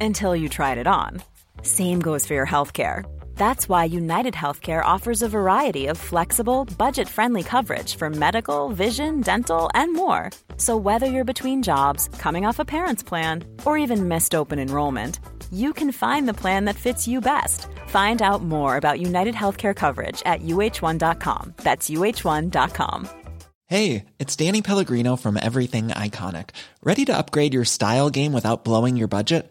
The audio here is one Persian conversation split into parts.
Until you tried it on. Same goes for your healthcare. That's why United Healthcare offers a variety of flexible, budget friendly coverage for medical, vision, dental, and more. So, whether you're between jobs, coming off a parent's plan, or even missed open enrollment, you can find the plan that fits you best. Find out more about United Healthcare coverage at uh1.com. That's uh1.com. Hey, it's Danny Pellegrino from Everything Iconic. Ready to upgrade your style game without blowing your budget?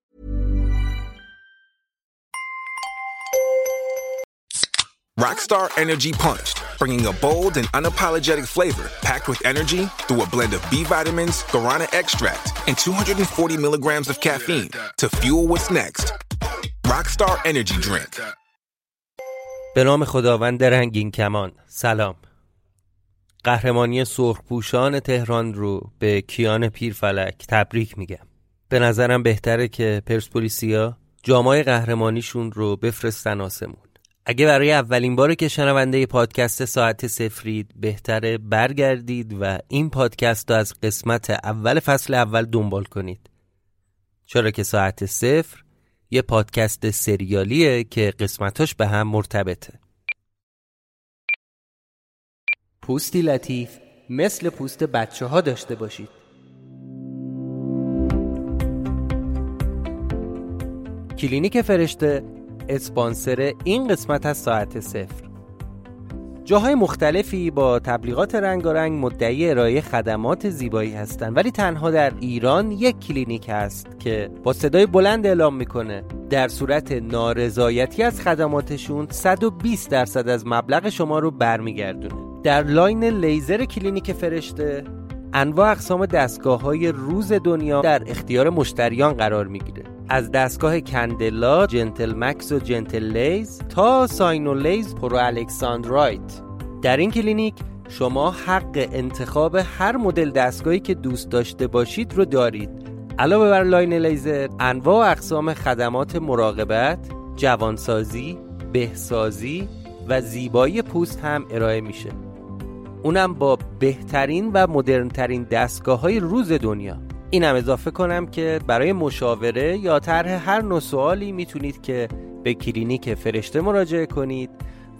Rockstar Energy Punched, bringing a bold and unapologetic flavor packed with energy through a blend of B vitamins, guarana extract, and 240 milligrams of caffeine to fuel what's next. Rockstar Energy Drink. به نام خداوند رنگین کمان سلام قهرمانی سرخپوشان تهران رو به کیان پیرفلک تبریک میگم به نظرم بهتره که پرسپولیسیا جامای قهرمانیشون رو بفرستن آسمون اگه برای اولین بار که شنونده پادکست ساعت سفرید بهتره برگردید و این پادکست رو از قسمت اول فصل اول دنبال کنید. چرا که ساعت صفر یه پادکست سریالیه که قسمتاش به هم مرتبطه. پوستی لطیف مثل پوست بچه ها داشته باشید. کلینیک فرشته اسپانسر این قسمت از ساعت صفر. جاهای مختلفی با تبلیغات رنگارنگ مدعی ارائه خدمات زیبایی هستند ولی تنها در ایران یک کلینیک هست که با صدای بلند اعلام می‌کنه. در صورت نارضایتی از خدماتشون 120 درصد از مبلغ شما رو برمیگردونه. در line لیزر کلینیک فرشته انواع اقسام دستگاه های روز دنیا در اختیار مشتریان قرار می‌گیره. از دستگاه Candela، GentleMax و GentleLase تا Cyno Lase Pro Alexandrite در این کلینیک شما حق انتخاب هر مدل دستگاهی که دوست داشته باشید رو دارید. علاوه بر line لیزر انواع و اقسام خدمات مراقبت جوانسازی بهسازی و زیبایی پوست هم ارائه میشه. اونم با بهترین و مدرنترین دستگاه های روز دنیا. اینم اضافه کنم که برای مشاوره یا طرح هر نوع سوالی می‌تونید که به کلینیک فرشته مراجعه کنید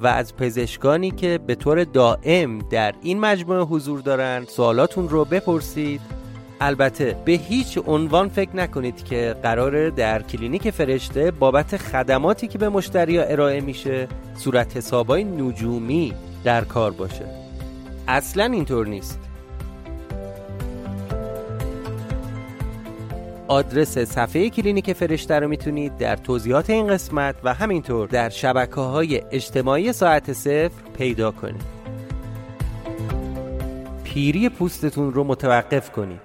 و از پزشکانی که به طور دائم در این مجموعه حضور دارند سوالاتون رو بپرسید. البته به هیچ عنوان فکر نکنید که قراره در کلینیک فرشته بابت خدماتی که به مشتری ارائه میشه صورت حسابای نجومی در کار باشه. اصلا اینطور نیست. آدرس صفحه کلینیک فرشته رو می‌تونید در توضیحات این قسمت و همینطور در شبکه های اجتماعی ساعت صفر پیدا کنید. پیری پوستتون رو متوقف کنید.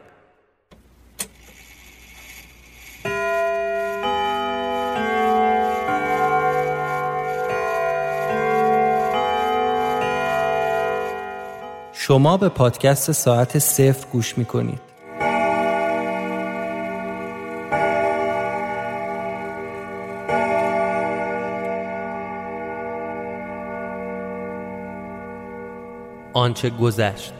شما به پادکست ساعت صفر گوش می‌کنید. آنچه گذشت.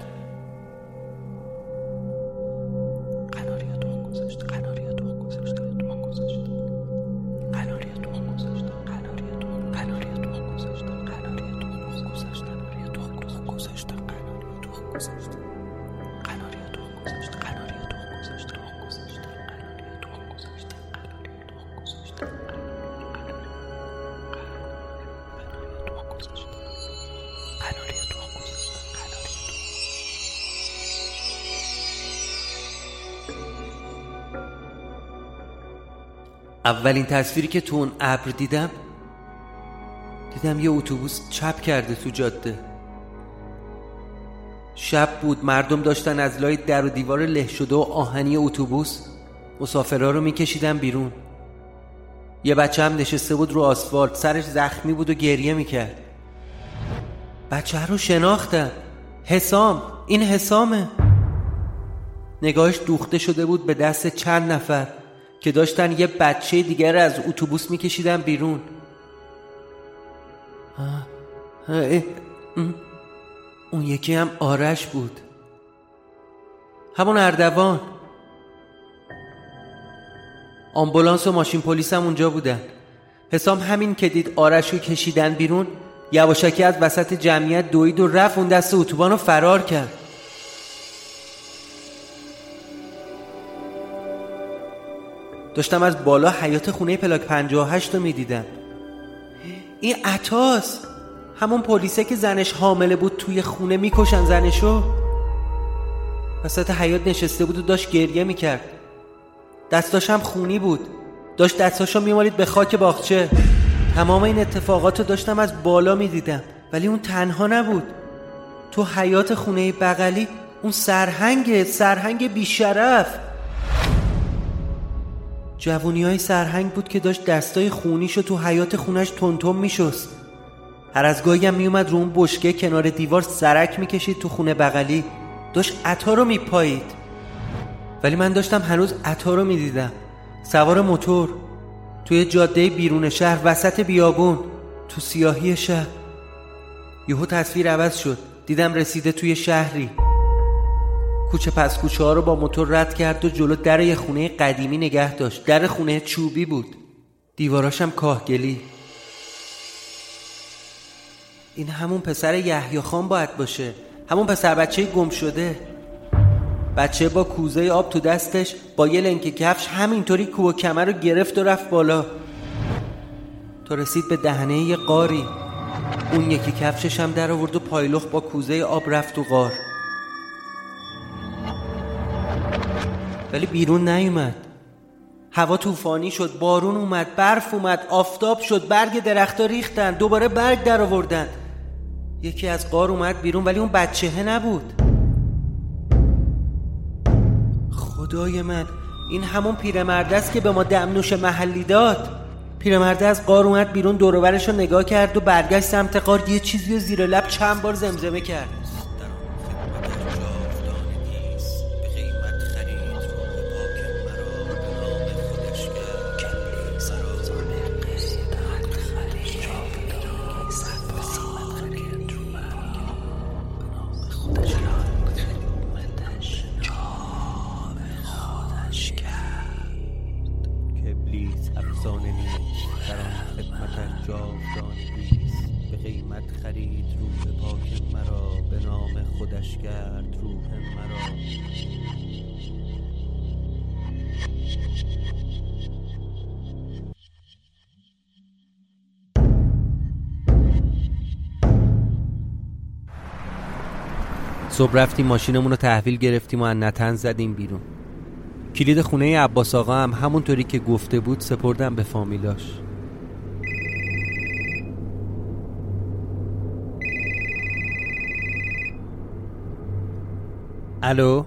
اولین تصویری که تو اون ابر دیدم دیدم یه اتوبوس چپ کرده تو جاده. شب بود مردم داشتن از لای در و دیوار له شده و آهنی اتوبوس. مسافرها رو میکشیدن بیرون. یه بچه هم نشسته بود رو آسفالت سرش زخمی بود و گریه می‌کرد. بچه رو شناختم حسام این حسامه. نگاهش دوخته شده بود به دست چند نفر. که داشتن یه بچه دیگر از اتوبوس میکشیدن بیرون. اون یکی هم آرش بود. همون اردوان. آمبولانس و ماشین پلیس هم اونجا بودن. حسام همین که دید آرش رو کشیدن بیرون یواشکی از وسط جمعیت دوید و رفت اون دست اتوبان رو فرار کرد. داشتم از بالا حیات خونه پلاک 58 رو می‌دیدم. این عطاس همون پلیسه که زنش حامله بود توی خونه می‌کشن زنشو. وسط حیات نشسته بود و داشت گریه می‌کرد. دستاش هم خونی بود. داشت دستاشو میمالید به خاک باغچه. تمام این اتفاقات رو داشتم از بالا می‌دیدم. ولی اون تنها نبود. تو حیات خونه بغلی اون سرهنگ سرهنگ بیشرف. جوونی های سرهنگ بود که داشت دستای خونیشو تو حیات خونش تونتون میشست. هر از گاهی هم میومد رو اون بشکه کنار دیوار سرک می‌کشید تو خونه بغلی. داشت عطا رو میپایید. ولی من داشتم هنوز عطا رو می‌دیدم. سوار موتور. توی جاده بیرون شهر وسط بیابون. تو سیاهی شهر. یهو تصویر عوض شد. دیدم رسیده توی شهری. کوچه پس کوچه ها رو با موتور رد کرد و جلو در یه خونه قدیمی نگه داشت. در خونه چوبی بود. دیواراشم کاهگلی. این همون پسر یحیی خان باید باشه. همون پسر بچه گم شده. بچه با کوزه آب تو دستش با یه لنک کفش همینطوری کوه کمر رو گرفت و رفت بالا. تا رسید به دهنه یه قاری. اون یکی کفشش هم در آورد و پایلخ با کوزه آب رفت تو غار. ولی بیرون نیومد. هوا طوفانی شد بارون اومد برف اومد آفتاب شد برگ درختها ریختن دوباره برگ در آوردن یکی از قار اومد بیرون ولی اون بچهه نبود. خدای من این همون پیرمرد است که به ما دمنوش محلی داد. پیرمرده از قار اومد بیرون دوروبرش رو نگاه کرد و برگشت سمت قار یه چیزی رو زیر لب چند بار زمزمه کرد. صبح رفتیم ماشینمون رو تحویل گرفتیم و نتن زدیم بیرون. کلید خونه عباس آقا هم همونطوری که گفته بود سپردم به فامیلاش. الو؟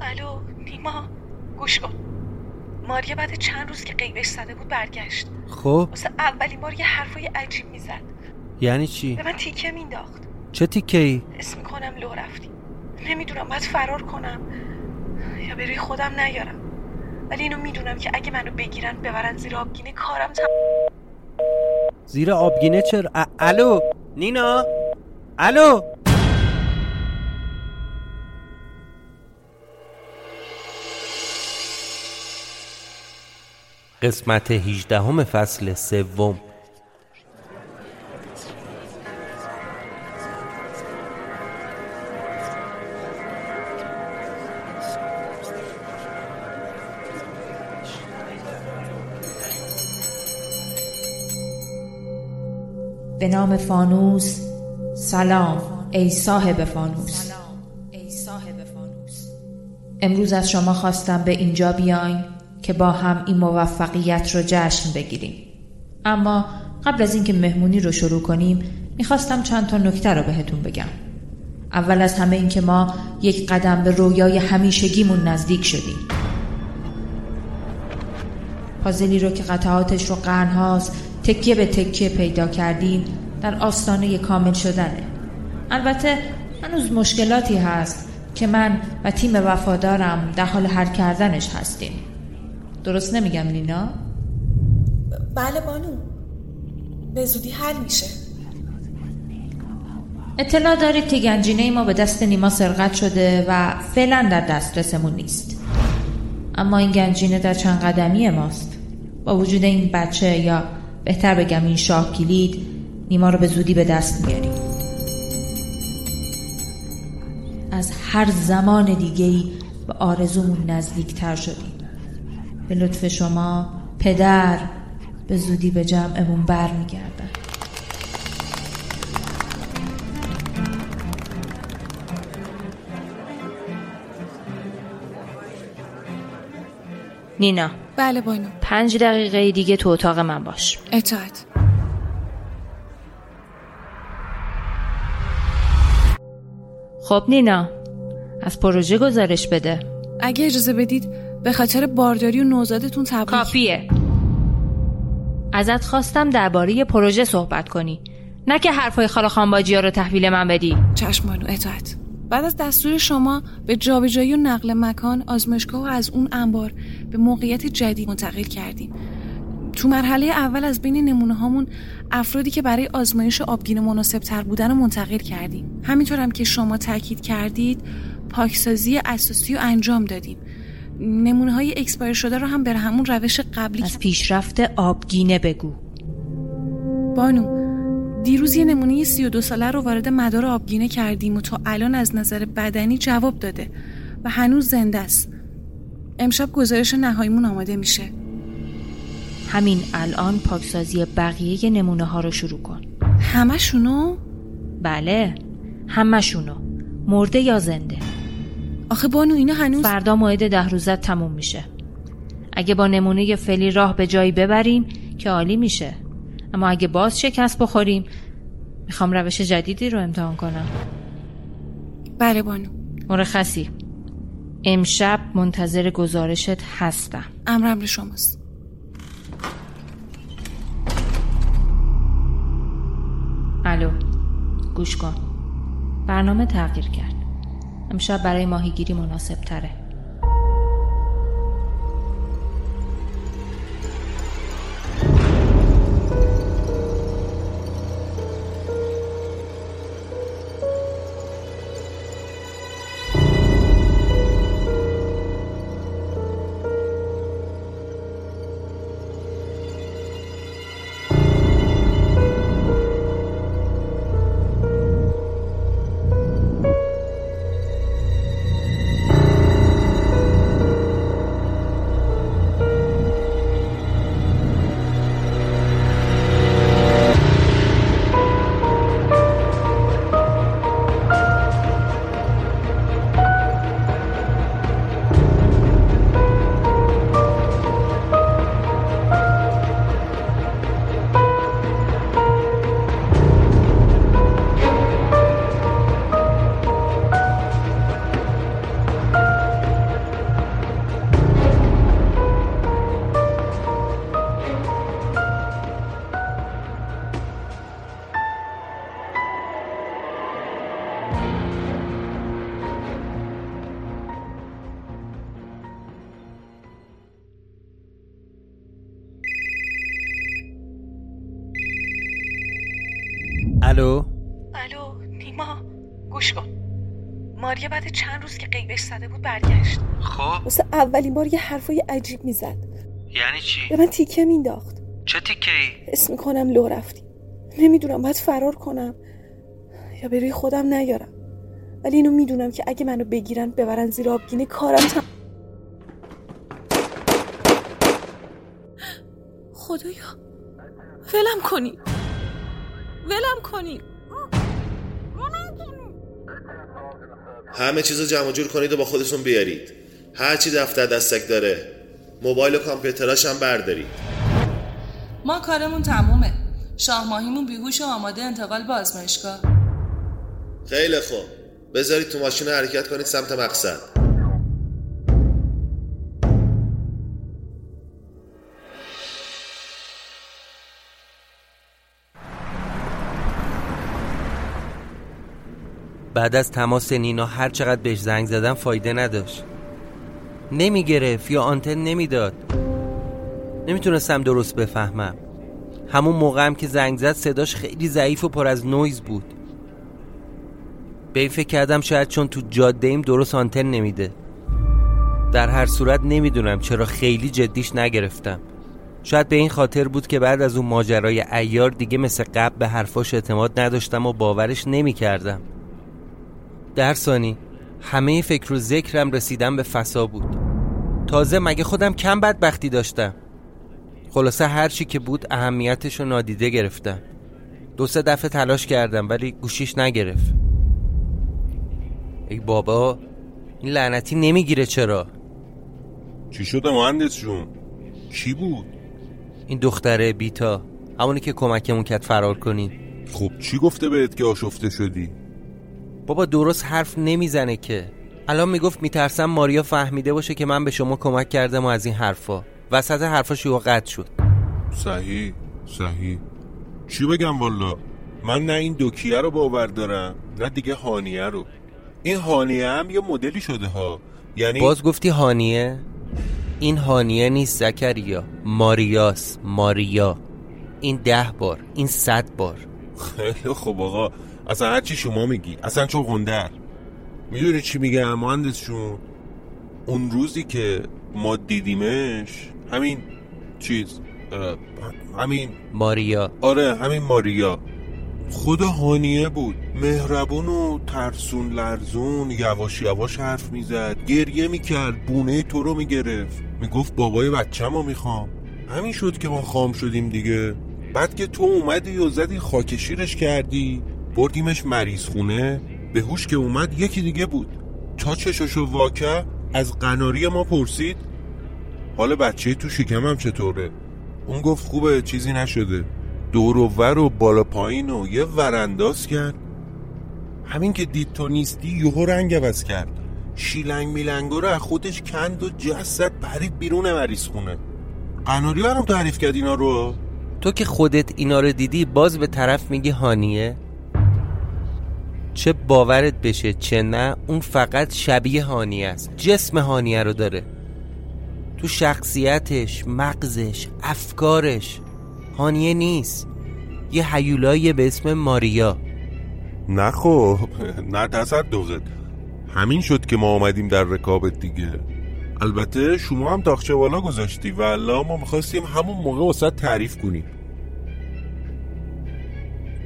الو نیما گوش کن. ماریا بعد چند روز که قیبش زده بود برگشت. خب؟ واسه اولین بار یه حرفای عجیب می‌زد. یعنی چی؟ به من تیکه مینداخت. چه تیکه ای اسم می‌کنم لو رفتی. نمی‌دونم باید فرار کنم. یا به روی خودم نیارم. ولی اینو می‌دونم که اگه منو بگیرن ببرن زیر آبگینه کارم تم... زیر آبگینه چرا؟ ا- الو؟ نینا؟ الو؟ قسمت 18 فصل سوم. به نام فانوس. سلام ای صاحب فانوس. امروز از شما خواستم به اینجا بیاین که با هم این موفقیت رو جشن بگیریم. اما قبل از اینکه مهمونی رو شروع کنیم می‌خواستم چند تا نکته رو بهتون بگم. اول از همه اینکه ما یک قدم به رویای همیشگیمون نزدیک شدیم. پازلی رو که قطعاتش رو قرنهاست تکیه به تکیه پیدا کردیم در آستانه کامل شدنه البته هنوز مشکلاتی هست که من و تیم وفادارم در حال حل کردنش هستیم. درست نمیگم لینا؟ بله بانو. به زودی حل میشه. اطلاع دارید که گنجینه ما به دست نیما سرقت شده و فعلا در دسترسمون نیست. اما این گنجینه در چند قدمی ماست. با وجود این بچه یا بهتر بگم این شاه کلید نیما رو به زودی به دست میاریم. از هر زمان دیگهی به آرزومون نزدیکتر شدیم. به لطف شما پدر به زودی به جمعمون برمیگردن نینا. بله بانو پنج دقیقه دیگه تو اتاق من باش. اطاعت. خب نینا از پروژه گزارش بده. اگه اجازه بدید به خاطر بارداری و نوزادتون تبریک. کافیه ازت خواستم درباره پروژه صحبت کنی. نه که حرفای خاله خانباجی ها رو تحویل من بدی. چشم بانو اطاعت. بعد از دستور شما به جابجایی و نقل مکان آزمایشگاه و از اون انبار به موقعیت جدید منتقل کردیم. تو مرحله اول از بین نمونه هامون افرادی که برای آزمایش آبگینه مناسب تر بودن رو منتقل کردیم. همینطور هم که شما تاکید کردید پاکسازی اساسی رو انجام دادیم. نمونه های expire شده رو هم بر همون روش قبلی از پیشرفت آبگینه بگو. بانو دیروز یه نمونه 32 ساله رو وارد مدار آبگینه کردیم و تا الان از نظر بدنی جواب داده و هنوز زنده است. امشب گزارش نهاییمون آماده میشه. همین الان پاکسازی بقیه نمونه ها رو شروع کن. همشونو؟ بله همشونو. مرده یا زنده؟ آخه بانو اینا هنوز فردا موعد ده روزت تموم میشه. اگه با نمونه فعلی راه به جایی ببریم که عالی میشه. اما اگه باز شکست بخوریم می‌خوام روش جدیدی رو امتحان کنم. بله بانو. مرخصی. امشب منتظر گزارشت هستم. امر امر شماست. الو گوش کن. برنامه تغییر کرد. امشب برای ماهیگیری مناسب تره. اولین بار یه حرفای عجیب می‌زد. یعنی چی؟ به من تیکه مینداخت چه تیکه ای اسم می‌کنم لو رفتی نمی‌دونم باید فرار کنم یا به روی خودم نیارم. ولی اینو می‌دونم که اگه منو بگیرن ببرن زیر آبگینه کارم تم... خدایا ولم کنی. ولم کنی. همه چیز رو جمع جور کنید و با خودتون بیارید. هر چی دفتر دستک داره موبایل و کامپیوتراش هم بردارید ما کارمون تمومه. شاه ماهیمون بیهوش و آماده انتقال به آزمایشگاه. خیلی خوب. بذارید تو ماشین حرکت کنید سمت مقصد. بعد از تماس نینا هر چقدر بهش زنگ زدم فایده نداشت. نمی گرفت یا آنتن نمی‌داد. نمی‌تونستم درست بفهمم. همون موقع هم که زنگ زد صداش خیلی ضعیف و پر از نویز بود. به این فکر کردم شاید چون تو جاده ایم درست آنتن نمیده. در هر صورت نمی‌دونم چرا خیلی جدیش نگرفتم. شاید به این خاطر بود که بعد از اون ماجرای ایار دیگه مثل قبل به حرفاش اعتماد نداشتم و باورش نمی‌کردم. در ثانی همه فکر و ذکرم رسیدم به فسا بود. تازه مگه خودم کم بدبختی داشتم؟ خلاصه هر چی که بود اهمیتش رو نادیده گرفتم. دو سه دفعه تلاش کردم ولی گوشیش نگرفت. ای بابا این لعنتی نمی‌گیره چرا؟ چی شده مهندس جون؟ کی بود؟ این دختره بیتا. همونی که کمکمون کرد فرار کنین خب چی گفته بهت که آشفته شدی؟ بابا درست حرف نمی‌زنه که. الان می‌گفت میترسم ماریا فهمیده باشه که من به شما کمک کردم و از این حرفا. وسط حرفاش یهو قطع شد. صحیح صحیح. چی بگم والا؟ من نه این دوکیه رو باور دارم نه دیگه هانیه رو. این هانیه هم یه مدلی شده ها. یعنی باز گفتی هانیه؟ این هانیه نیست زکریا. ماریاس ماریا. این ده بار این صد بار. خیلی خوب آقا. اصلا هر چی شما میگی اصلا چون غندر. می‌دونی چی میگم مهندس جون اون روزی که ما دیدیمش همین چیز همین ماریا. آره همین ماریا. خدا هانیه بود. مهربون و ترسون لرزون یواش یواش حرف می‌زد. گریه می‌کرد بونه تو رو می‌گرفت. می‌گفت بابای بچم رو می‌خوام. همین شد که ما خام شدیم دیگه. بعد که تو اومدی و زدی خاکشیرش کردی بردیمش مریض خونه به هوش که اومد یکی دیگه بود. تا چششو واکه از قناری ما پرسید. حال بچه تو شکمم چطوره؟ اون گفت خوبه چیزی نشده. دور و ور و بالا پایین و یه ورانداز کرد. همین که دید تو نیستی یهو رنگ عوض کرد. شیلنگ میلنگو رو از خودش کند و جسد پرید بیرون مریض خونه. قناری برام تعریف کرد اینا رو. تو که خودت اینا رو دیدی باز به طرف میگی هانیه؟ چه باورت بشه چه نه اون فقط شبیه هانیه است. جسم هانیه رو داره. تو شخصیتش مغزش افکارش. هانیه نیست. یه حیولایی به اسم ماریا. نه خب نه تصدقت. همین شد که ما آمدیم در رکابت دیگه. البته شما هم تاخچه بالا گذاشتی و ما می‌خواستیم همون موقع وسط تعریف کنیم.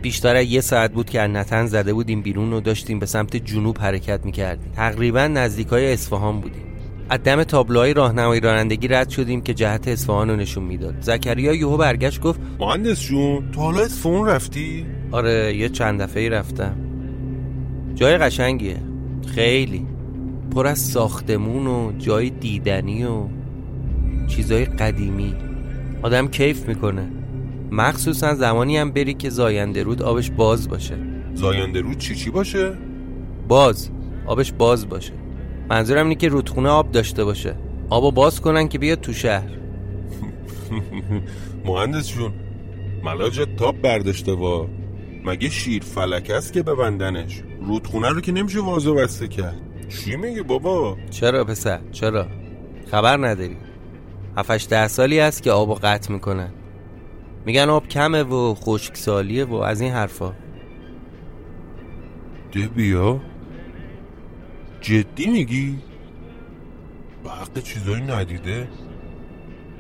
بیشتر از یه ساعت بود که نتن زده بودیم بیرون و داشتیم به سمت جنوب حرکت می‌کردیم. تقریبا نزدیکای اصفهان بودیم. از دم تابلوهای راهنمایی رانندگی رد شدیم که جهت اصفهان رو نشون می‌داد. زکریا یهو برگشت گفت مهندس جون تو حالا اصفهان رفتی؟ آره یه چند دفعه رفتم. جای قشنگیه. خیلی. پر از ساختمون و جای دیدنی و چیزای قدیمی. آدم کیف می‌کنه. مخصوصا زمانی هم بری که زاینده رود آبش باز باشه. زاینده رود چی چی باشه؟ باز. آبش باز باشه. منظورم اینه که رودخونه آب داشته باشه. آبو باز کنن که بیاد تو شهر. مهندس جون ملاجت تاپ برداشته وا. مگه شیر فلک است که ببندنش؟ رودخونه رو که نمیشه وازو بسته کرد. چی میگه بابا؟ چرا پسر؟ چرا؟ خبر نداری. هفتش ده سالی است که آبو قطع می‌کنن. میگن آب کمه و خشکسالیه و از این حرفا. بده بیا جدی میگی؟ به حق چیزایی ندیده؟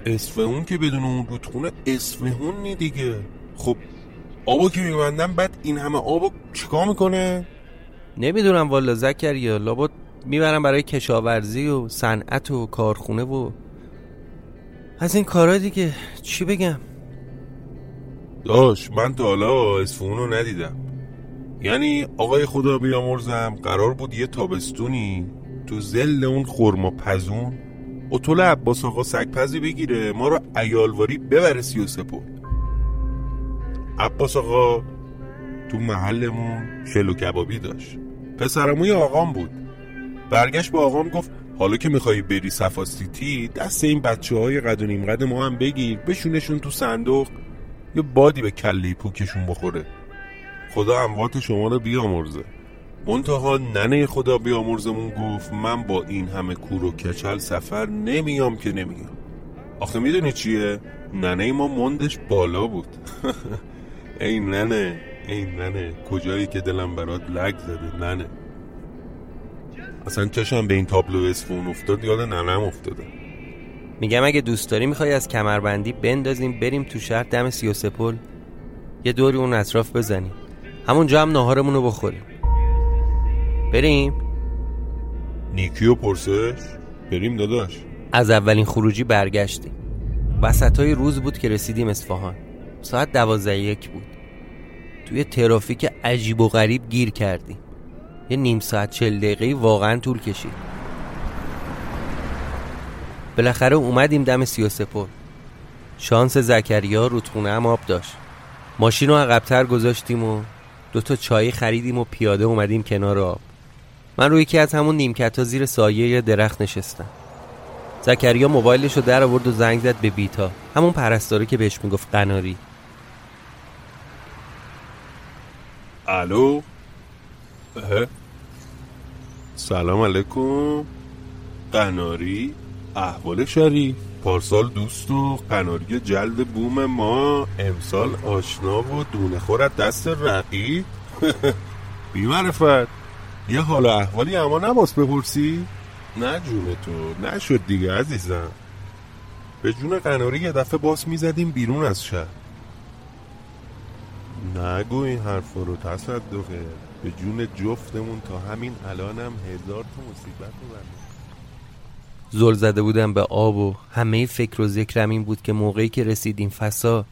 اسفهون که بدون اون رودخونه اسفهون نی دیگه. خب آبو که میبندن بعد این همه آبو چیکار می‌کنه؟ نمی‌دونم والا زکریا لابد می‌برم برای کشاورزی و صنعت و کارخونه و از این کارا دیگه چی بگم؟ داش من تا حالا اسفهون رو ندیدم. یعنی آقای خدا بیامرزم قرار بود یه تابستونی تو زل اون خورما پزون اتول عباس آقا سگپزی بگیره ما رو ایالواری ببره سی و سپر عباس آقا تو محلمون شلو کبابی داشت. پسرموی آقام بود. برگشت با آقام گفت حالا که میخوایی بری سفاستیتی دست این بچه های قد و نیم قد ما هم بگیر بشونشون تو صندوق. یه بادی به کله پوکشون بخوره. خدا اموات شما رو بیامرزه. منتها ننه خدا بیامرزمون گفت من با این همه کور و کچل سفر نمیام که نمیام. آخه می‌دونی چیه؟ ننه ما مندش بالا بود. ای ننه ای ننه کجایی که دلم برات لگ زده ننه؟ اصلا چشم به این تابلو اسفون افتاد یاد ننم افتاده. میگم اگه دوست داری می‌خوای از کمربندی بندازیم بریم تو شهر دم سی و سپل یه دوری اون اطراف بزنیم. همونجا هم ناهارمون رو بخوریم. بریم؟ نیکی و پرسش؟ بریم داداش. از اولین خروجی برگشتیم. وسط های روز بود که رسیدیم اصفهان. ساعت دوازده یک بود. توی ترافیک عجیب و غریب گیر کردیم. یه نیم ساعت چل دقیقه واقعا طول کشید. بالاخره اومدیم دم سی و سپر شانس زکریا رودخونه هم آب داشت. ماشین رو عقبتر گذاشتیم و دوتا چای خریدیم و پیاده اومدیم کنار آب. من روی یکی از همون نیمکت ها زیر سایه یه درخت نشستم. زکریا موبایلش رو در آورد و زنگ زد به بیتا. همون پرستاره که بهش می‌گفت قناری. الو؟ سلام علیکم. قناری؟ احوال شریف پارسال دوست و قناری جلد بوم ما امسال آشنا و دونه خورت دست رقی بی معرفت یه حال احوالی اما نباس بپرسی. نه جون تو نشد دیگه عزیزم. به جون قناری یه دفعه باس می‌زدیم بیرون از شهر. نگو این حرف رو تصدقه. به جون جفتمون تا همین الانم هزار تا مصیبت رو زل زده بودم به آب و همه فکر و ذکرم این بود که موقعی که رسیدیم فسا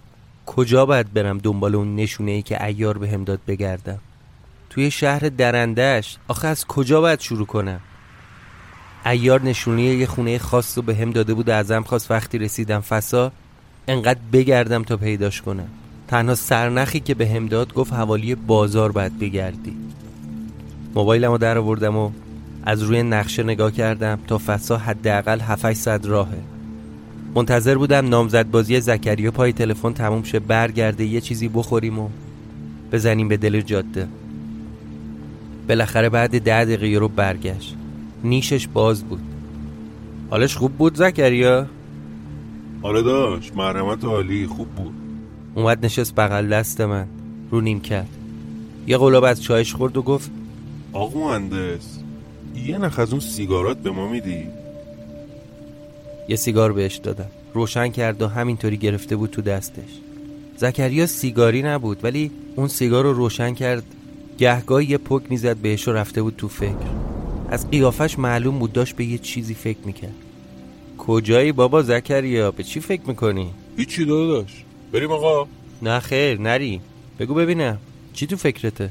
کجا باید برم دنبال اون نشونه ای که ایار به هم داد بگردم؟ توی شهر درندش آخه از کجا باید شروع کنم؟ ایار نشونه یه خونه خاص رو به هم داده بود ازم خواست وقتی رسیدم فسا انقدر بگردم تا پیداش کنم. تنها سرنخی که به هم داد گفت حوالی بازار باید بگردی. موبایلم رو در آوردم و از روی نقشه نگاه کردم تا فسا حداقل 7 صد راهه. منتظر بودم نامزد بازی زکریا پای تلفن تموم شه برگرده یه چیزی بخوریم و بزنیم به دل جاده. بالاخره بعد ده دقیقه رو برگشت. نیشش باز بود. حالش خوب بود زکریا؟ آره داشت مرمت عالی خوب بود. اومد نشست بغل دست من. رو نیم کرد یه قلاب از چایش خورد و گفت آقا مهندس یه نخ از اون سیگارات به ما میدی؟ یه سیگار بهش دادم. روشن کرد و همینطوری گرفته بود تو دستش. زکریا سیگاری نبود ولی اون سیگار رو روشن کرد. گهگاه یه پک می‌زد بهش و رفته بود تو فکر. از قیافش معلوم بود داشت به یه چیزی فکر می‌کرد. کجایی بابا زکریا؟ به چی فکر می‌کنی؟ هیچی داداش. بریم آقا. نه خیر نری. بگو ببینم. چی تو فکرته؟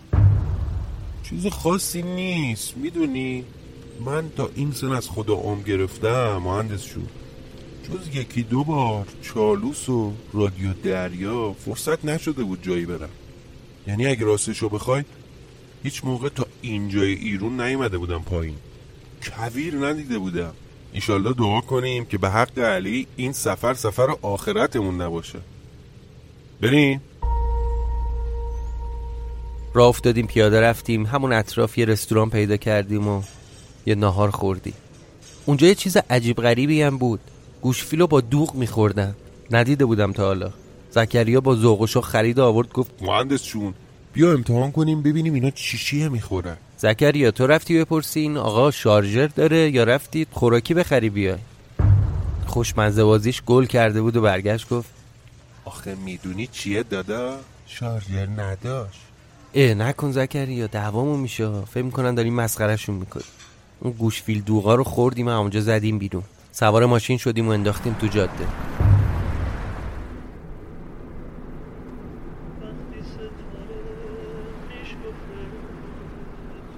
چیز خاصی نیست. می‌دونی؟ من تا این سن از خدا عم گرفتم مهندس شد جز یکی دو بار چالوس و رادیو دریا فرصت نشده بود جایی برم. یعنی اگه راستشو بخوای هیچ موقع تا اینجای ایرون نیومده بودم پایین. کویر ندیده بودم. ایشالله دعا کنیم که به حق علی این سفر سفر آخرتمون نباشه. بریم. راه افتادیم پیاده رفتیم. همون اطراف یه رستوران پیدا کردیم و یه ناهار خوردیم اونجا یه چیز عجیب غریبی هم بود. گوشفیلو با دوغ میخوردن. ندیده بودم تا حالا. زکریا با ذوق و شوق خرید آورد گفت مهندس چون بیا امتحان کنیم ببینیم اینا چی چیه می‌خورن. زکریا تو رفتی بپرسی این آقا شارژر داره یا رفتی خوراکی بخری بیای؟ خوشمزه بازیش گل کرده بود و برگشت گفت آخه می‌دونی چیه دادا؟ شارژر نداشت. اه نکن زکریا دعوامون میشه. فکر می‌کنن داریم مسخرهشون می‌کنیم اون گوشفیل دوغا رو خوردیم و اونجا زدیم بیرون. سوار ماشین شدیم و انداختیم تو جاده.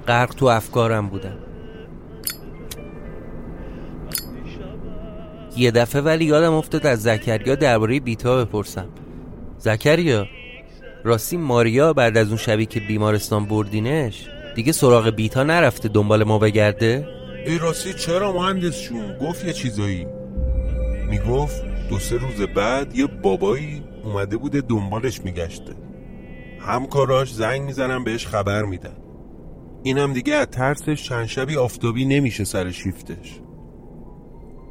غرق تو افکارم بودم. یه دفعه ولی یادم افتاد از زکریا درباره بیتا بپرسم. زکریا راستی ماریا بعد از اون شبی که بیمارستان بردینش؟ دیگه سراغ بیتا نرفته دنبال ما بگرده؟ ای راستی چرا مهندسشون گفت یه چیزایی. می‌گفت دو سه روز بعد یه بابایی اومده بوده دنبالش میگشته. همکاراش زنگ می‌زنن بهش خبر میدن. اینم دیگه از ترسش چند شبی آفتابی نمیشه سر شیفتش.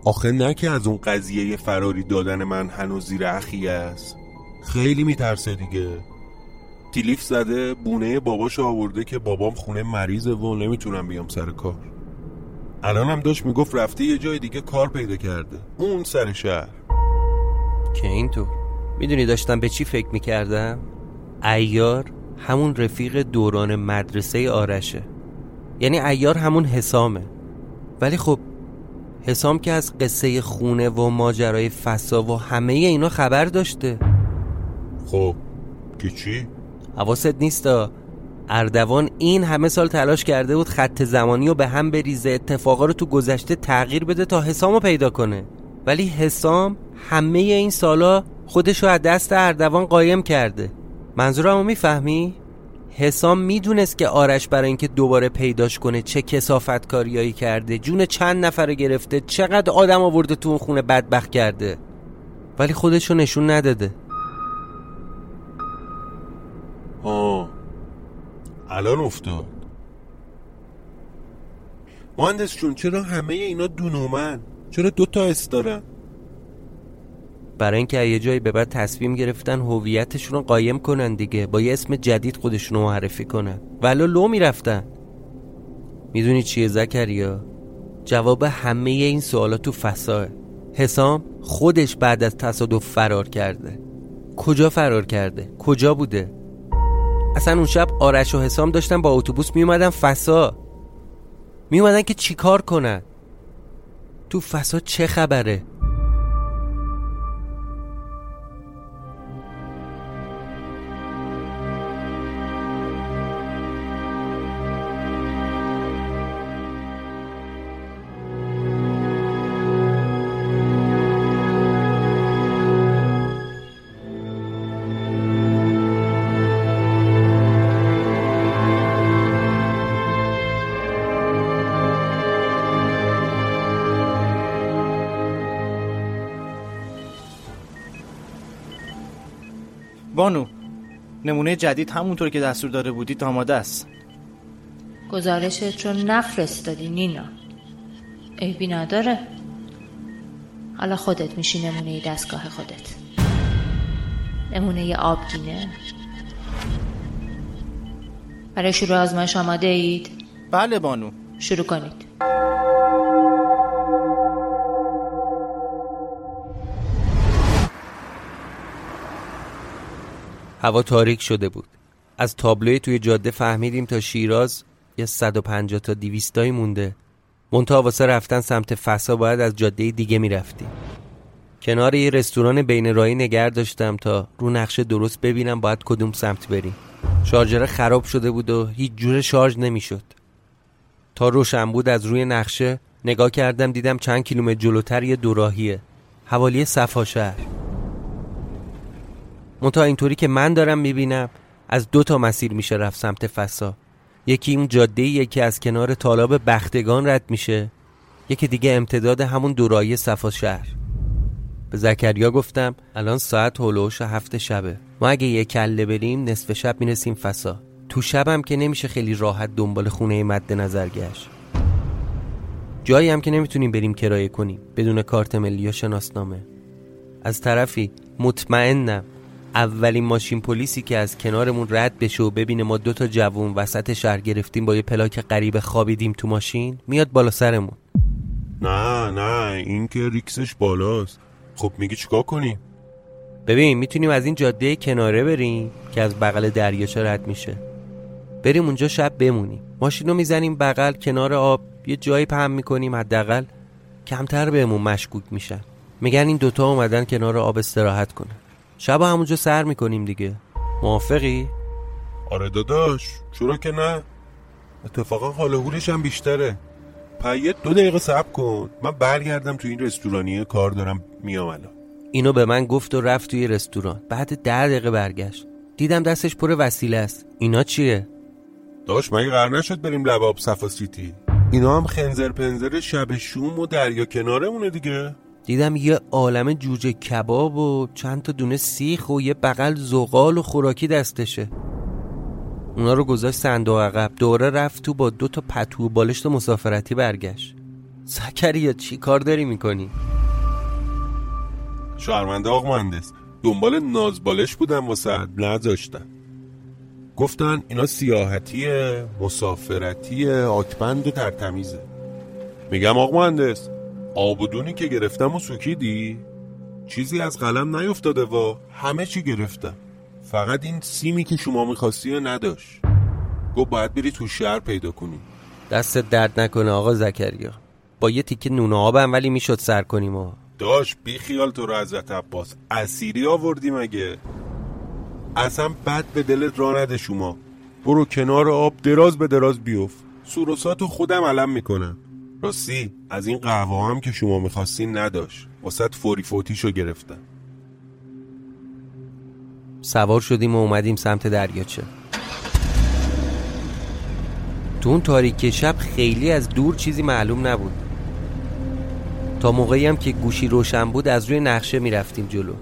آخه نه که از اون قضیه فراری دادن من هنوز زیر اخیه است. خیلی میترسه دیگه. تیلیف زده بونه باباش آورده که بابام خونه مریضه و نمی‌تونم بیام سر کار. الانم داشت می‌گفت رفته یه جای دیگه کار پیدا کرده. اون سر شهر. که اینطور. می‌دونی داشتم به چی فکر می‌کردم؟ ایار همون رفیق دوران مدرسه آرشه. یعنی ایار همون حسامه. ولی خب حسام که از قصه خونه و ماجرای فسا و همه اینا خبر داشته. خب که چی؟ حواست نیستا اردوان این همه سال تلاش کرده بود خط زمانی رو به هم بریزه اتفاقا رو تو گذشته تغییر بده تا حسام رو پیدا کنه. ولی حسام همه این سالا خودش رو از دست اردوان قایم کرده. منظورمو می‌فهمی؟ حسام می‌دونست که آرش برای اینکه دوباره پیداش کنه چه کسافت کاریایی کرده جون چند نفر گرفته چقدر آدم آورده تو اون خونه بدبخت کرده. ولی خودشو نشون نداده. الان افتاد. مهندس جون چرا همه اینا دونومن چرا دوتا اس دارن؟ برای اینکه یه جایی به بعد تصمیم گرفتن هویتشون رو قایم کنن دیگه با یه اسم جدید خودشون رو معرفی کنن. ولی لو می‌رفتن. می‌دونی چیه زکریا؟ جواب همه این سوالات تو فساه حسام خودش بعد از تصادف فرار کرده. کجا فرار کرده؟ کجا بوده؟ اصلا اون شب آرش و حسام داشتن با اتوبوس میومدن فسا. میومدن که چیکار کنن؟ تو فسا چه خبره؟ نمونه جدید همونطور که دستور داده بودید آماده است. گزارشت رو نفرستادی نینا. عیبی نداره. حالا خودت میشی نمونه دستگاه خودت. نمونه آبگینه. برای شروع آزمایش آماده اید؟ بله بانو. شروع کنید. هوا تاریک شده بود. از تابلوی توی جاده فهمیدیم تا شیراز یه 150 تا 200 تایی مونده. منتها واسه رفتن سمت فسا باید از جاده دیگه می‌رفتیم. کنار یه رستوران بین رایی نگر داشتم تا رو نقشه درست ببینم باید کدوم سمت بریم. شارژر خراب شده بود و هیچ جور شارژ نمی‌شد. تا روشن بود از روی نقشه نگاه کردم دیدم چند کیلومتر جلوتر یه دوراهیه. حوالی صفا شهر. منتها اینطوری که من دارم می‌بینم از دو تا مسیر میشه رفت سمت فسا. یکی اون جاده یکی از کنار تالاب بختگان رد میشه. یکی دیگه امتداد همون دورایی صفا شهر. به زکریا گفتم الان ساعت هلوش هفت شبه. ما اگه یه کله بریم نصف شب می‌رسیم فسا. تو شبم که نمیشه خیلی راحت دنبال خونه مد نظر گشت. جایی هم که نمی‌تونیم بریم کرایه کنیم بدون کارت ملی یا شناسنامه. از طرفی مطمئنم اولین ماشین پلیسی که از کنارمون رد بشه و ببینه ما دو تا جوون وسط شهر گرفتیم با یه پلاک غریب خوابیدیم تو ماشین میاد بالا سرمون. نه نه این که ریکسش بالاست. خب میگی چیکار کنیم؟ ببین می‌تونیم از این جاده کناره بریم که از بغل دریاچه رد میشه. بریم اونجا شب بمونیم. ماشین رو می‌زنیم بغل کنار آب یه جایی پهم می‌کنیم حداقل. کمتر بهمون مشکوک میشن. میگن این دوتا اومدن کنار آب استراحت کنن. شب همونجا سر می‌کنیم دیگه. موافقی؟ آره داداش چرا که نه؟ اتفاقا حال حولش هم بیشتره. پیت دو دقیقه صبر کن. من برگردم تو این رستورانیه کار دارم میام الان. اینو به من گفت و رفت توی رستوران. بعد ده دقیقه برگشت. دیدم دستش پر وسیله است. اینا چیه؟ داش مگه قرار نشد بریم لباب صفا سیتی؟ اینا هم خنزر پنزر شب شوم و دریا کنارمونه دیگه. دیدم یه عالم جوجه کباب و چند تا دونه سیخ و یه بغل زغال و خوراکی دستشه. اونا رو گذاشت صندوق عقب. دوره رفت تو با دو تا پتو و بالشت مسافرتی برگشت. زکریا چی کار داری می‌کنی؟ شهرمنده آقا مهندس دنبال نازبالش بودم واسه نذاشتن گفتن اینا سیاحتیه مسافرتیه آکبند و ترتمیزه. میگم آقا مهندس آبودونی که گرفتم و سوکیدی؟ چیزی از قلم نیفتاده و همه چی گرفتم. فقط این سیمی که شما می‌خواستی نداشت. گفت باید بری تو شهر پیدا کنی. دست درد نکنه آقا زکریا. با یه تیکه نون آبم ولی می‌شد سر کنیم و داش بی خیال تو رو حضرت عباس. اسیری آوردی مگه؟ اصلا بد به دلت را نده شما. برو کنار آب دراز به دراز بیوف سوروساتو خودم علم می‌کنم. راستی از این قهوه هم که شما می‌خواستین نداشت. واسط فوری فوتیشو گرفتم. سوار شدیم و اومدیم سمت دریاچه. تو اون تاریکی شب خیلی از دور چیزی معلوم نبود. تا موقعی هم که گوشی روشن بود از روی نقشه می‌رفتیم جلو.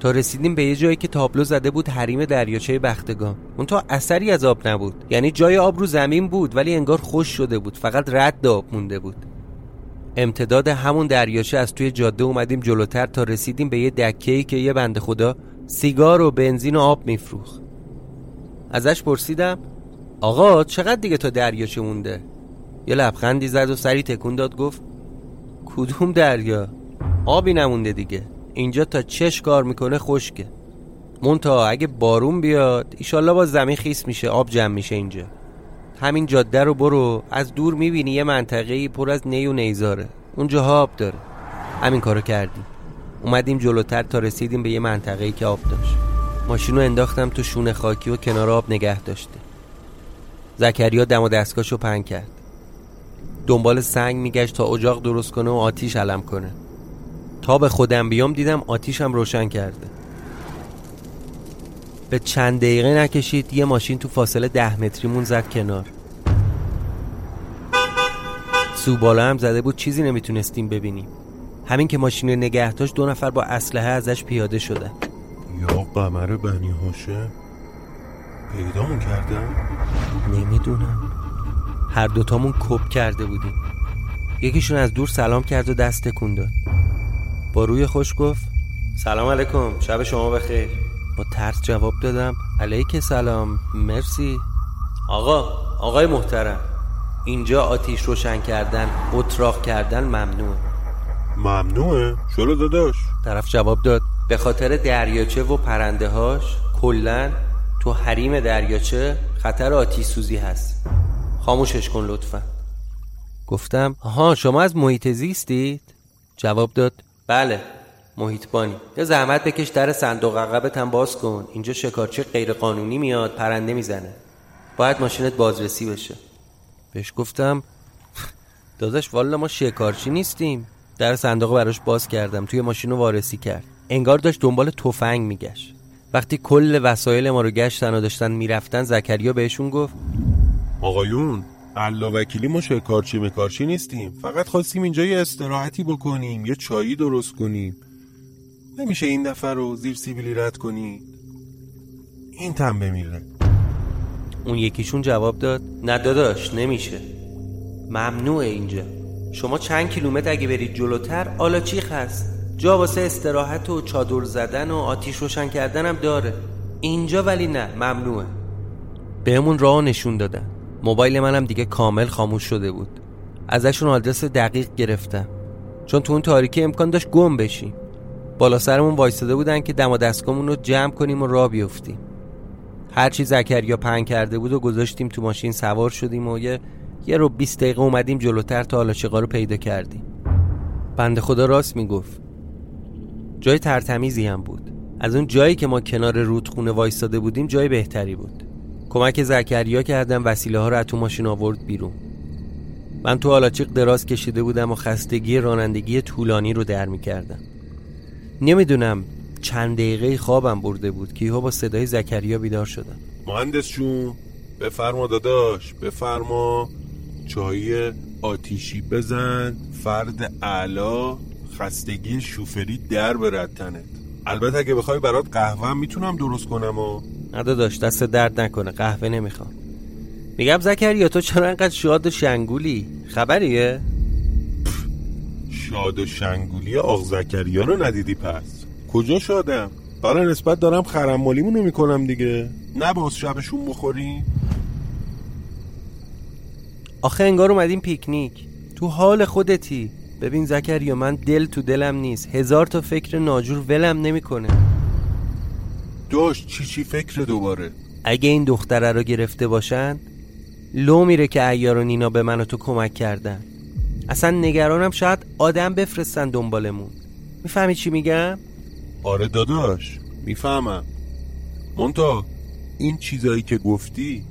تا رسیدیم به یه جایی که تابلو زده بود حریم دریاچه بختگان اون تا اثری از آب نبود. یعنی جای آب رو زمین بود ولی انگار خوش شده بود. فقط رد آب مونده بود. امتداد همون دریاچه از توی جاده اومدیم جلوتر تا رسیدیم به یه دکه‌ای که یه بنده خدا سیگار و بنزین و آب میفروخت. ازش پرسیدم آقا چقدر دیگه تا دریاچه مونده؟ یه لبخندی زد و سری تکون داد گفت کدوم دریا؟ آبی نمونده دیگه. اینجا تا چش کار می‌کنه خشکه. مونتا اگه بارون بیاد ایشالله با زمین خیس میشه آب جمع میشه اینجا. همین جاده رو برو از دور می‌بینی یه منطقه پر از نی و نیزاره. اونجا آب داره. همین کارو کردیم. اومدیم جلوتر تا رسیدیم به یه منطقه که آب داشت. ماشین رو انداختم تو شونه خاکی و کنار آب نگه داشته. زکریا دم و دستگاهشو پنگ کرد. دنبال سنگ میگشت تا اجاق درست کنه و آتیش علم کنه. تا به خودم بیام دیدم آتیشم روشن کرده. به چند دقیقه نکشید یه ماشین تو فاصله ده متریمون زد کنار. سو بالا هم زده بود چیزی نمی‌تونستیم ببینیم. همین که ماشین نگه داشت دو نفر با اسلحه ازش پیاده شدن. یا قمر بنی هاشه پیدامون کردن نمی‌دونم. هر دوتامون کپ کرده بودیم. یکیشون از دور سلام کرد و دست تکون داد. با روی خوش گفت سلام علیکم شب شما بخیر با ترس جواب دادم علیک سلام مرسی آقا آقای محترم اینجا آتیش روشن کردن اتراق کردن ممنوع ممنوعه؟ چرا داداش؟ طرف جواب داد به خاطر دریاچه و پرنده هاش کلن تو حریم دریاچه خطر آتیش سوزی هست خاموشش کن لطفا گفتم ها شما از محیط زیستید؟ جواب داد بله محیطبانی یه زحمت بکش در صندوق عقبت هم باز کن. اینجا شکارچی غیر قانونی میاد پرنده می‌زنه. باید ماشینت بازرسی بشه. بهش گفتم داداش والا ما شکارچی نیستیم. در صندوق براش باز کردم توی ماشین رو وارسی کرد. انگار داشت دنبال تفنگ میگشت. وقتی کل وسایل ما رو گشتن و داشتن می‌رفتن زکریا بهشون گفت آقایون الله وکیلی ما شکارچی مکارچی نیستیم. فقط خواستیم اینجا یه استراحتی بکنیم یه چایی درست کنیم. نمیشه این دفعه رو زیر سیبیلی رد کنی. این تن بمیره. اون یکیشون جواب داد نه داداش نمیشه. ممنوعه اینجا. شما چند کیلومتر اگه برید جلوتر آلاچیخ هست جا واسه استراحت و چادر زدن و آتیش روشن کردن هم داره. اینجا ولی نه ممنوعه. بهمون راه نشون دادن. موبایل منم دیگه کامل خاموش شده بود. ازشون آدرس دقیق گرفتم. چون تو اون تاریکی امکان داشت گم بشیم. بالا سرمون وایستاده بودن که دم و رو جمع کنیم و راه بیفتیم. هرچی زکریا پهن کرده بود و گذاشتیم تو ماشین سوار شدیم و یه یه رو 20 دقیقه اومدیم جلوتر تا حالا رو پیدا کردیم. بنده خدا راست می‌گفت. جای ترتمیزی هم بود. از اون جایی که ما کنار رودخونه وایستاده بودیم جای بهتری بود. کمک زکریا کردم وسیله ها رو تو ماشین آورد بیرون. من تو آلاچیق دراز کشیده بودم و خستگی رانندگی طولانی رو در می‌کردم. نمی‌دونم چند دقیقه خوابم برده بود که با صدای زکریا بیدار شدم. مهندس جون بفرما داداش بفرما. چای آتیشی بزن فرد اعلا خستگی شوفری در برد تنت البته اگه بخوای برات قهوه می‌تونم درست کنم و. داداش دست درد نکنه قهوه نمی‌خوام. میگم زکریا تو چرا انقدر شاد و شنگولی؟ خبریه؟ شاد و شنگولی آق زکریا رو ندیدی پس؟ کجا شادم؟ حالا نسبت دارم خرمالیمونو می‌کنم دیگه. نه باز شبشون بخوریم آخه انگار اومدیم پیکنیک. تو حال خودتی. ببین زکریا من دل تو دلم نیست. هزار تا فکر ناجور ولم نمی‌کنه. داشت چی چی فکر دوباره؟ اگه این دختره رو گرفته باشن لو میره که ایار و نینا به من و تو کمک کردن. اصلا نگرانم شاید آدم بفرستن دنبالمون. می‌فهمی چی میگم؟ آره داداش می‌فهمم. مونتا این چیزایی که گفتی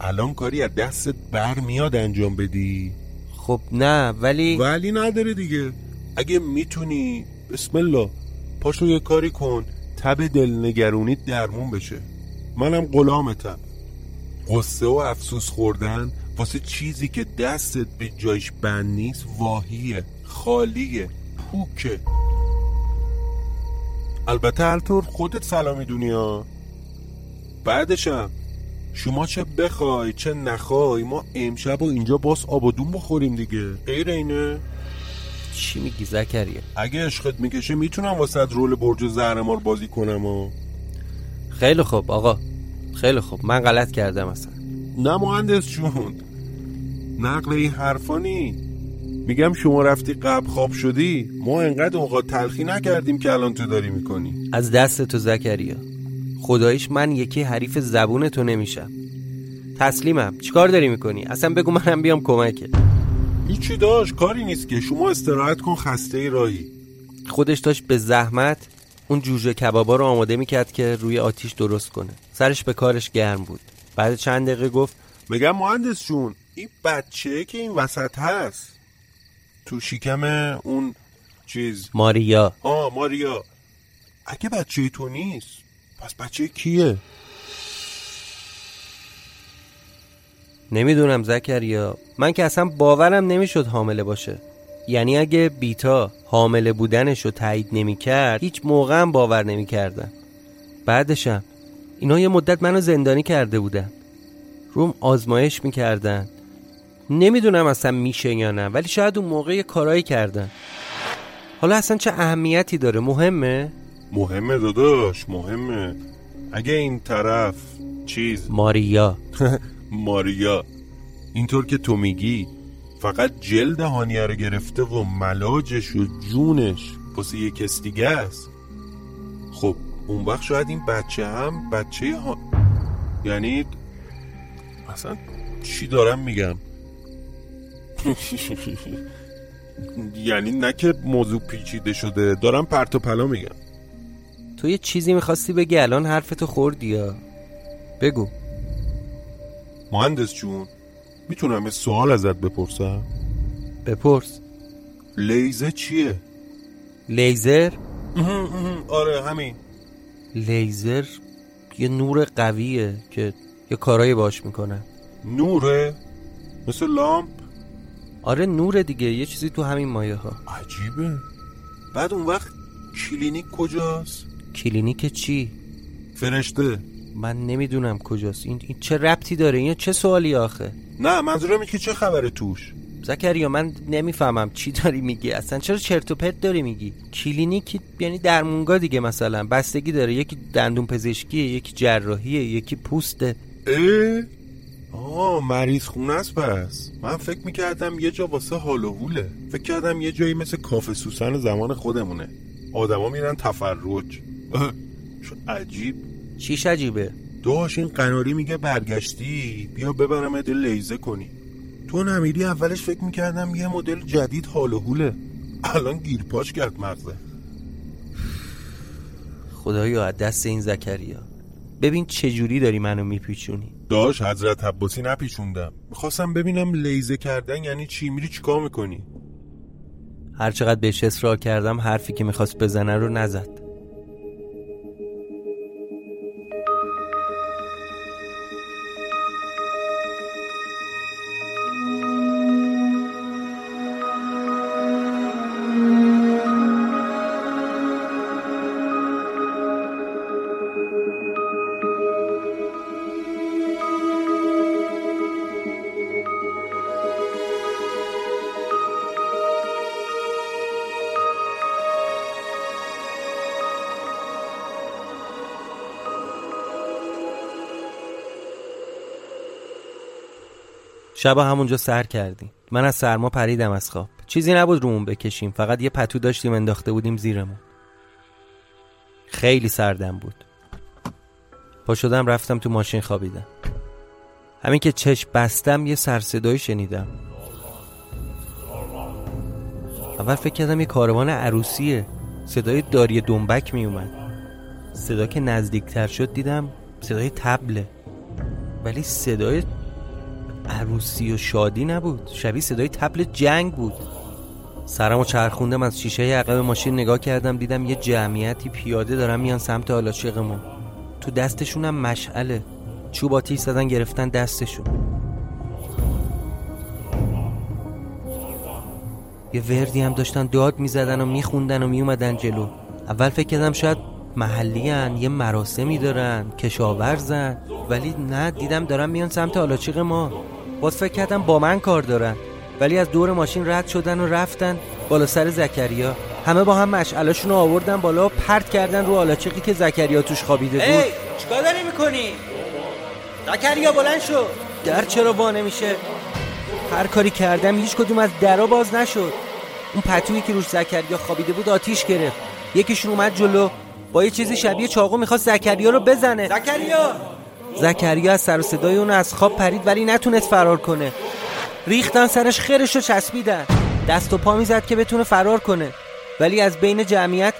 الان کاری از دستت بر میاد انجام بدی. خب نه ولی ولی نداره دیگه. اگه می‌تونی بسم الله پاشو یه کاری کن. تب دلنگرونیت درمون بشه. منم غلامتم. قصه و افسوس خوردن واسه چیزی که دستت به جایش بند نیست واهیه خالیه پوکه. البته هر طور خودت سلامی دنیا بعدشم شما چه بخوای چه نخوای ما امشب و اینجا باز آبادون بخوریم دیگه. غیر اینه؟ چی میگی زکریه اگه عشقت می‌کشه می‌تونم واسه رول برج زهرمار بازی کنم و خیلی خوب آقا. خیلی خوب. من غلط کردم اصلا. نه مهندس جون. نقل این حرفانی میگم شما رفتی قبل خواب شدی ما انقدر اوقات تلخی نکردیم که الان تو داری می‌کنی. از دست تو زکریا. خدایش من یکی حریف زبون تو نمیشم. تسلیمم. چیکار داری می‌کنی؟ اصلا بگو منم بیام کمکه هیچی داشت کاری نیست که. شما استراحت کن خسته راهی. خودش داشت به زحمت اون جوجه کبابا رو آماده می‌کرد که روی آتیش درست کنه. سرش به کارش گرم بود. بعد چند دقیقه گفت میگم مهندس جون این بچه که این وسط هست. تو شکم اون چیز. ماریا. آه ماریا. اگه بچه تو نیست پس بچه کیه؟ نمی‌دونم زکریا من که اصلا باورم نمی‌شد حامله باشه. یعنی اگه بیتا حامله بودنش رو تایید نمی‌کرد هیچ موقع هم باور نمی‌کردم بعدشم اینا یه مدت منو زندانی کرده بودن. روم آزمایش می‌کردن. نمی‌دونم اصلا میشه یا نه ولی شاید اون موقع یه کارایی کردن. حالا اصلا چه اهمیتی داره؟ مهمه؟ مهمه داداش مهمه. اگه این طرف چیز ماریا. ماریا. اینطور که تو میگی فقط جلد هانیه رو گرفته و ملاجش و جونش واسه یه کس دیگه است. خب اون وقت شاید این بچه هم بچه ها یعنی اصلا چی دارم میگم؟ یعنی نه که موضوع پیچیده شده دارم پرت و پلا میگم. تو یه چیزی می‌خواستی بگی الان حرفتو خوردی یا؟ بگو. مهندس جون می‌تونم یه سوال ازت بپرسم؟ بپرس. لیزر چیه؟ لیزر؟ آره همین. لیزر یه نور قویه که یه کارایی باش می‌کنه. نوره؟ مثل لامپ؟ آره نور دیگه یه چیزی تو همین مایه ها عجیبه. بعد اون وقت کلینیک کجاست؟ کلینیک چی؟ فرشته. من نمی‌دونم کجاست. این, این چه ربطی داره؟ این چه سوالی آخه؟ نه منظورم که چه خبره توش؟ زکریا من نمی‌فهمم چی داری میگی. اصلا چرا چرت و پرت داری میگی؟ کلینیک یعنی درمونگا دیگه مثلا. بستگی داره. یکی دندون پزشکیه یکی جراحیه یکی پوسته. اه؟ آه مریض خونه است پس. من فکر می‌کردم یه جا واسه حال و حوله. فکر کردم یه جایی مثل کافه سوسن زمان خودمونه. آدما میرن تفرج. عجیب. چیش عجیبه داش این قناری میگه برگشتی؟ بیا ببرم دل لیزه کنی. تو نمیری اولش فکر می‌کردم یه مدل جدید حال و حوله. الان گیرپاش کرد مغزه. خدایا از دست این زکریا. ببین چه جوری داری منو میپیچونی. داش حضرت عباسی نپیچوندم. می‌خواستم ببینم لیزه کردن یعنی چی؟ میری چیکار می‌کنی؟ هر چقدر بهش اصرار کردم حرفی که می‌خواست بزنه رو نزد. شب همونجا سر کردیم. من از سرما پریدم از خواب. چیزی نبود رومون بکشیم. فقط یه پتو داشتیم انداخته بودیم زیرمون. خیلی سردم بود. پا شدم رفتم تو ماشین خوابیدم. همین که چشم بستم یه سرصدایی شنیدم. اول فکر کردم یه کاروان عروسیه. صدای داری دنبک می اومد صدا که نزدیکتر شد دیدم صدای تبله. ولی صدای عروسی و شادی نبود. شبیه صدای تبل جنگ بود. سرم و چرخوندم از شیشه عقب ماشین نگاه کردم دیدم یه جمعیتی پیاده دارن میان سمت آلاچقمون تو دستشونم مشعله چوب آتیش زدن گرفتن دستشون. یه وردی هم داشتن داد می‌زدن و میخوندن و میومدن جلو. اول فکر کردم شاید محلی هن. یه مراسمی دارن کشاورزن. ولی نه دیدم دارن میان سمت آلاچیق ما. باز فکر کردم با من کار دارن. ولی از دور ماشین رد شدن و رفتن بالا سر زکریا. همه با هم مشعلاشون رو آوردن بالا و پرت کردن رو آلاچیقی که زکریا توش خوابیده بود. ای چیکار داری می‌کنی؟ زکریا بلند شو. در چرا وا نمیشه؟ هر کاری کردم هیچ کدوم از درا باز نشد. اون پتویی که روش زکریا خوابیده بود آتیش گرفت. یکیشون اومد جلو. با یه چیزی شبیه چاقو می‌خواست زکریا رو بزنه. زکریا! زکریا از سر و صدای اون از خواب پرید ولی نتونست فرار کنه. ریختن سرش خیرش رو چسبیدن. دست و پا می‌زد که بتونه فرار کنه. ولی از بین جمعیت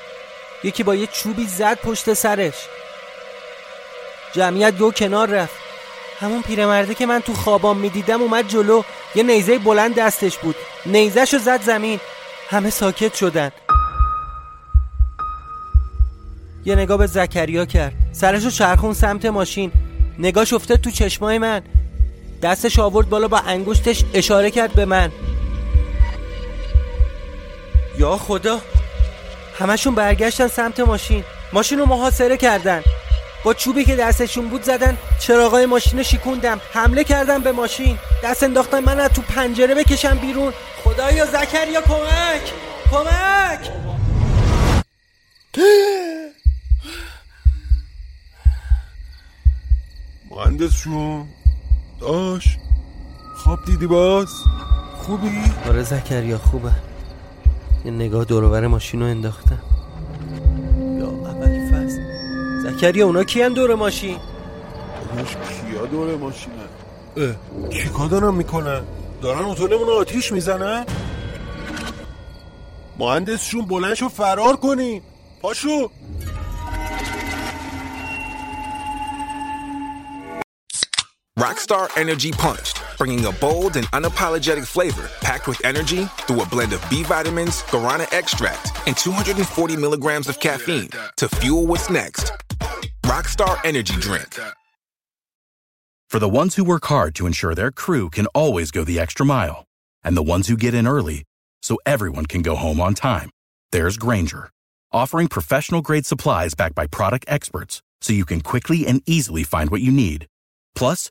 یکی با یه چوبی زد پشت سرش. جمعیت دو کنار رفت. همون پیرمرده که من تو خوابام می‌دیدم اومد جلو. یه نیزه بلند دستش بود. نیزهشو زد زمین. همه ساکت شدن. یه نگاه به زکریا کرد. سرشو چرخون سمت ماشین. نگاش افتاد تو چشمای من. دستش آورد بالا با انگشتش اشاره کرد به من. یا خدا همشون برگشتن سمت ماشین. ماشین رو محاصره کردن. با چوبی که دستشون بود زدن چراغای ماشین شیکوندم حمله کردم به ماشین. دست انداختن من از تو پنجره بکشم بیرون. خدایا زکریا کمک! کمک! مهندس شون داش خواب دیدی باز خوبی؟ آره زکریا خوبه یه نگاه دورور ماشین رو انداختم یا اولی فصل زکریا اونا کیان دور ماشین؟ داش کیا دور ماشینه؟ اه چی کار دارن می‌کنن؟ دارن اتولمون آتیش می‌زنن؟ مهندس شون بلند شو فرار کنی پاشو Rockstar Energy Punched, bringing a bold and unapologetic flavor packed with energy through a blend of B vitamins, guarana extract, and 240 milligrams of caffeine to fuel what's next. Rockstar Energy Drink. For the ones who work hard to ensure their crew can always go the extra mile, and the ones who get in early so everyone can go home on time, there's Granger, offering professional grade supplies backed by product experts so you can quickly and easily find what you need. Plus,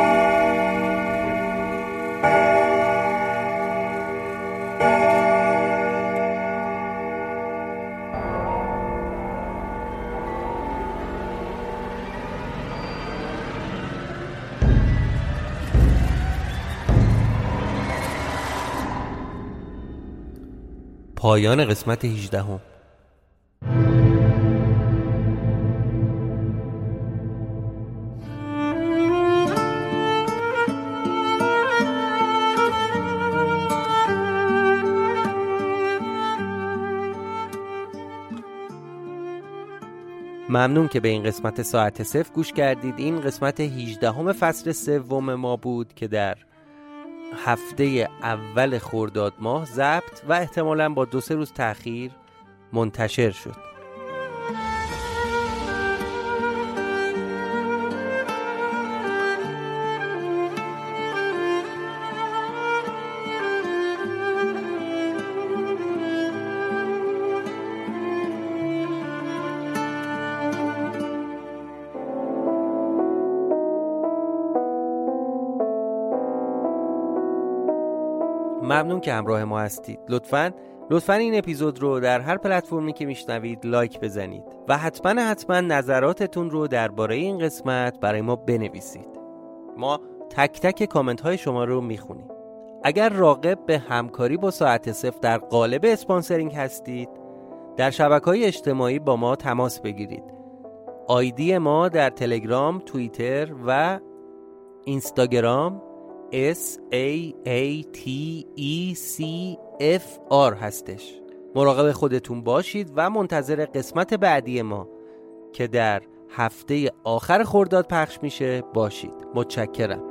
پایان قسمت 18 هم. ممنون که به این قسمت ساعت صفر گوش کردید این قسمت 18 همه فصل سوم ما بود که در هفته اول خرداد ماه ضبط و احتمالا با دو سه روز تاخیر منتشر شد. ممنون که همراه ما هستید. لطفا لطفا این اپیزود رو در هر پلتفرمی که میشنوید لایک بزنید و حتما حتما نظراتتون رو درباره این قسمت برای ما بنویسید. ما تک تک کامنت های شما رو می‌خونیم. اگر راغب به همکاری با ساعت صفر در قالب اسپانسرینگ هستید در شبکه های اجتماعی با ما تماس بگیرید. آیدی ما در تلگرام، توییتر و اینستاگرام S A A T E C F R هستش. مراقب خودتون باشید و منتظر قسمت بعدی ما که در هفته آخر خرداد پخش میشه. باشید. متشکرم.